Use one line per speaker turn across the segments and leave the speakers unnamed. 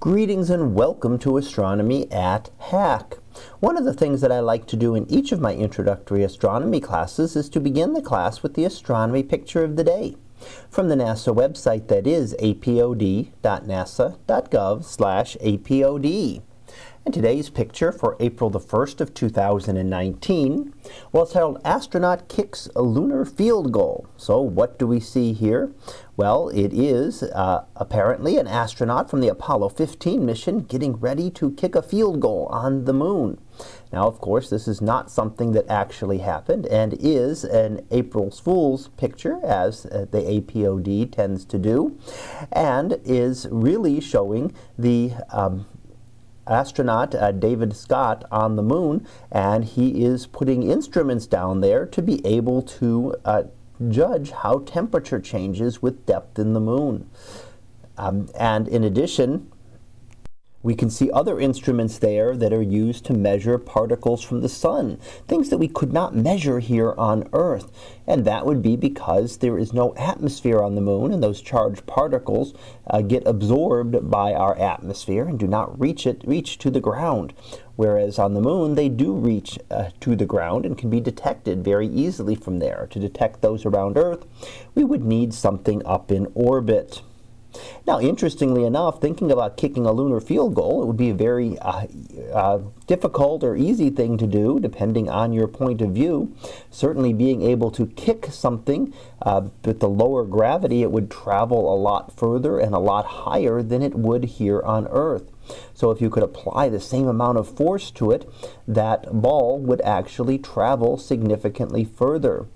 Greetings and welcome to Astronomy at HACC. One of the things that I like to do in each of my introductory astronomy classes is to begin the class with the astronomy picture of the day from the NASA website that is apod.nasa.gov slash apod. And today's picture for April the 1st of 2019 was titled Astronaut Kicks a Lunar Field Goal. So what do we see here? Well, it is uh, apparently an astronaut from the Apollo 15 mission getting ready to kick a field goal on the moon. Now, of course, this is not something that actually happened and is an April Fool's picture, as uh, the APOD tends to do, and is really showing the um, astronaut uh, David Scott on the moon, and he is putting instruments down there to be able to uh, judge how temperature changes with depth in the moon. Um, and in addition, we can see other instruments there that are used to measure particles from the sun, things that we could not measure here on Earth. And that would be because there is no atmosphere on the moon, and those charged particles uh, get absorbed by our atmosphere and do not reach it reach to the ground. Whereas on the moon, they do reach uh, to the ground and can be detected very easily from there. To detect those around Earth, we would need something up in orbit. Now, interestingly enough, thinking about kicking a lunar field goal, it would be a very uh, uh, difficult or easy thing to do, depending on your point of view. Certainly, being able to kick something uh, with the lower gravity, it would travel a lot further and a lot higher than it would here on Earth. So if you could apply the same amount of force to it, that ball would actually travel significantly further.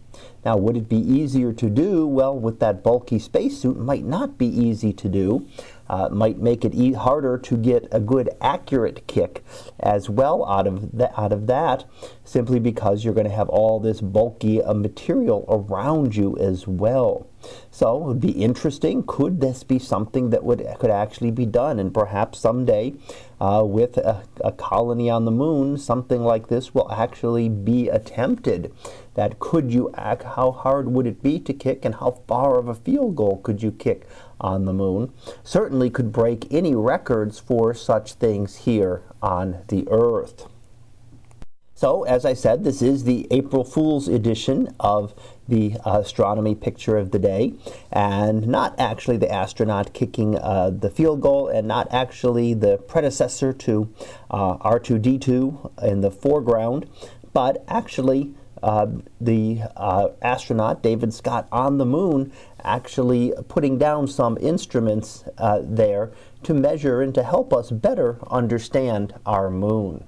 Now, would it be easier to do? Well, with that bulky spacesuit, might not be easy to do. Uh, might make it e harder to get a good accurate kick as well out of, th out of that, simply because you're going to have all this bulky uh, material around you as well. So it would be interesting. Could this be something that would could actually be done? And perhaps someday, uh, with a, a colony on the moon, something like this will actually be attempted. That could you act? How hard would it be to kick, and how far of a field goal could you kick on the moon? Certainly could break any records for such things here on the Earth. So, as I said, this is the April Fool's edition of the uh, astronomy picture of the day, and not actually the astronaut kicking uh, the field goal, and not actually the predecessor to uh, R2D2 in the foreground, but actually uh, the uh, astronaut David Scott on the moon actually putting down some instruments uh, there to measure and to help us better understand our moon.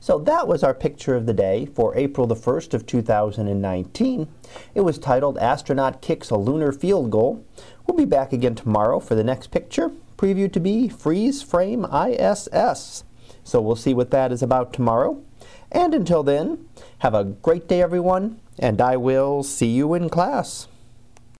So that was our picture of the day for April the 1st of 2019. It was titled Astronaut Kicks a Lunar Field Goal. We'll be back again tomorrow for the next picture, preview to be Freeze Frame ISS. So we'll see what that is about tomorrow. And until then, have a great day everyone, and I will see you in class.